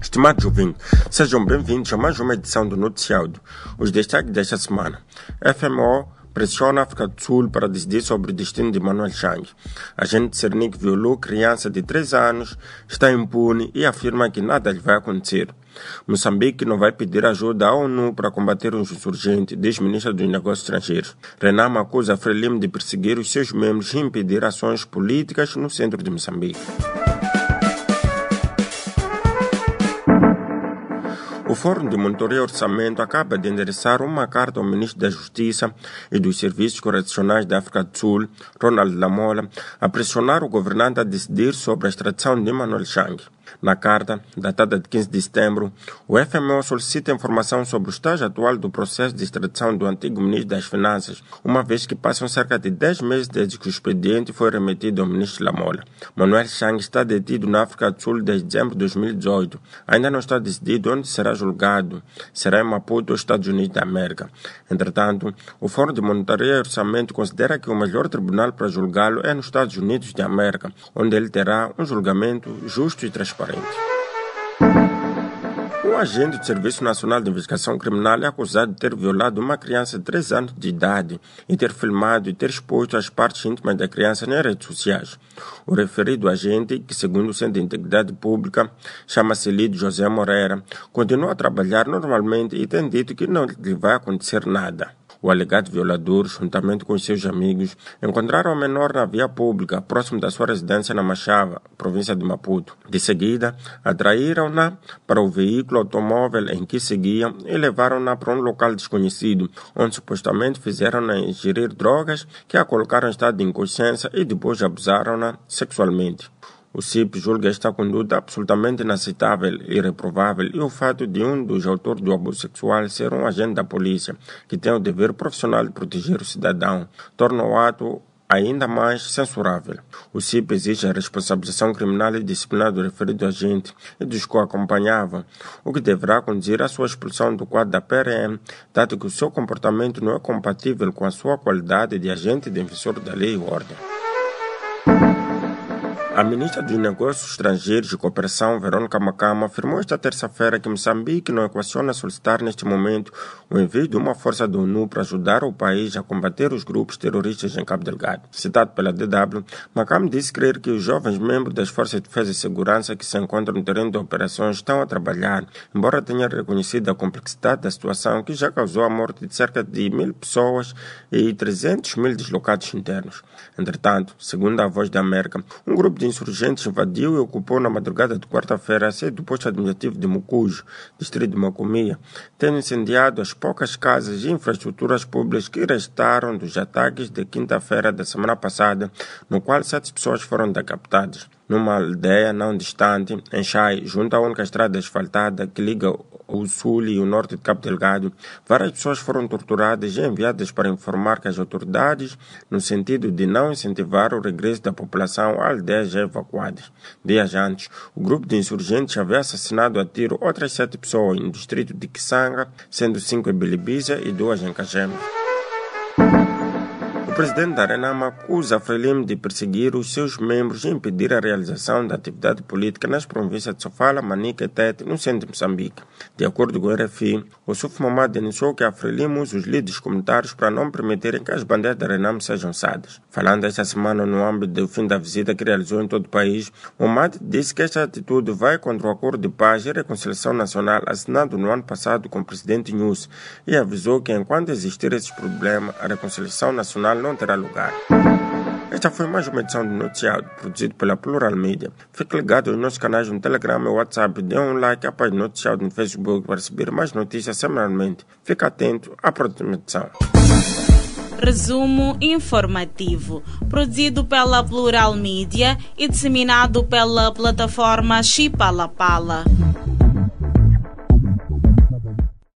Estimados ouvintes, sejam bem-vindos a mais uma edição do Noticiário. Os destaques desta semana. FMO pressiona a África do Sul para decidir sobre o destino de Manuel Chang. Agente Cernic violou criança de 3 anos, está impune e afirma que nada lhe vai acontecer. Moçambique não vai pedir ajuda à ONU para combater os insurgentes, diz ministro dos Negócios Estrangeiros. Renama acusa a Frelimo de perseguir os seus membros e impedir ações políticas no centro de Moçambique. O Fórum de Monitoria e Orçamento acaba de endereçar uma carta ao Ministro da Justiça e dos Serviços Correcionais da África do Sul, Ronald Lamola, a pressionar o governante a decidir sobre a extradição de Manuel Chang. Na carta, datada de 15 de setembro, o FMO solicita informação sobre o estágio atual do processo de extradição do antigo ministro das Finanças, uma vez que passam cerca de 10 meses desde que o expediente foi remetido ao ministro Lamola. Manuel Chang está detido na África do Sul desde dezembro de 2018. Ainda não está decidido onde será julgado. Será em Maputo ou Estados Unidos da América. Entretanto, o Fórum de Monitoria e Orçamento considera que o melhor tribunal para julgá-lo é nos Estados Unidos da América, onde ele terá um julgamento justo e transparente. Um agente do Serviço Nacional de Investigação Criminal é acusado de ter violado uma criança de 3 anos de idade e ter filmado e ter exposto as partes íntimas da criança nas redes sociais. O referido agente, que segundo o Centro de Integridade Pública chama-se Lido José Moreira, continua a trabalhar normalmente e tem dito que não lhe vai acontecer nada. O alegado violador, juntamente com seus amigos, encontraram a menor na via pública, próximo da sua residência na Machava, província de Maputo. De seguida, atraíram-na para o veículo automóvel em que seguiam e levaram-na para um local desconhecido, onde supostamente fizeram-na ingerir drogas que a colocaram em estado de inconsciência e depois abusaram-na sexualmente. O CIP julga esta conduta absolutamente inaceitável e reprovável e o fato de um dos autores do abuso sexual ser um agente da polícia, que tem o dever profissional de proteger o cidadão, torna o ato ainda mais censurável. O CIP exige a responsabilização criminal e disciplinar do referido agente e dos que o acompanhavam, o que deverá conduzir à sua expulsão do quadro da PRM, dado que o seu comportamento não é compatível com a sua qualidade de agente defensor da lei e ordem. A ministra dos Negócios Estrangeiros e Cooperação, Verônica Macama, afirmou esta terça-feira que Moçambique não equaciona solicitar neste momento o envio de uma força da ONU para ajudar o país a combater os grupos terroristas em Cabo Delgado. Citado pela DW, Macama disse crer que os jovens membros das Forças de Defesa e Segurança que se encontram no terreno de operações estão a trabalhar, embora tenha reconhecido a complexidade da situação que já causou a morte de cerca de mil pessoas e 300 mil deslocados internos. Entretanto, segundo a Voz da América, um grupo de de insurgentes invadiu e ocupou na madrugada de quarta-feira a sede do posto administrativo de Mucujo, distrito de Macomia, tendo incendiado as poucas casas e infraestruturas públicas que restaram dos ataques de quinta-feira da semana passada, no qual sete pessoas foram decapitadas. Numa aldeia não distante, em Chai, junto à única estrada asfaltada que liga o sul e o norte de Cabo Delgado, várias pessoas foram torturadas e enviadas para informar que as autoridades, no sentido de não incentivar o regresso da população a aldeias já evacuadas. Dias antes, o grupo de insurgentes havia assassinado a tiro outras sete pessoas no distrito de Kisanga, sendo cinco em Bilibisa e duas em Cajeme. O presidente da Arenama acusa Frelimo de perseguir os seus membros e impedir a realização da atividade política nas províncias de Sofala, Manica e Tete, no centro de Moçambique. De acordo com o RFI, o Suf Mamad denunciou que a Frelimo usa os líderes comunitários para não permitirem que as bandeiras da Arenama sejam usadas. Falando esta semana no âmbito do fim da visita que realizou em todo o país, Mamad disse que esta atitude vai contra o acordo de paz e reconciliação nacional assinado no ano passado com o presidente Nunes e avisou que enquanto existir esses problemas, a reconciliação nacional não terá lugar. Esta foi mais uma edição do Noticiário, produzido pela Plural Media. Fique ligado aos nossos canais no Telegram e WhatsApp. Dê um like à página Noticiário no Facebook para receber mais notícias semanalmente. Fique atento à próxima edição. Resumo informativo, produzido pela Plural Media e disseminado pela plataforma Chipalapala. Pala.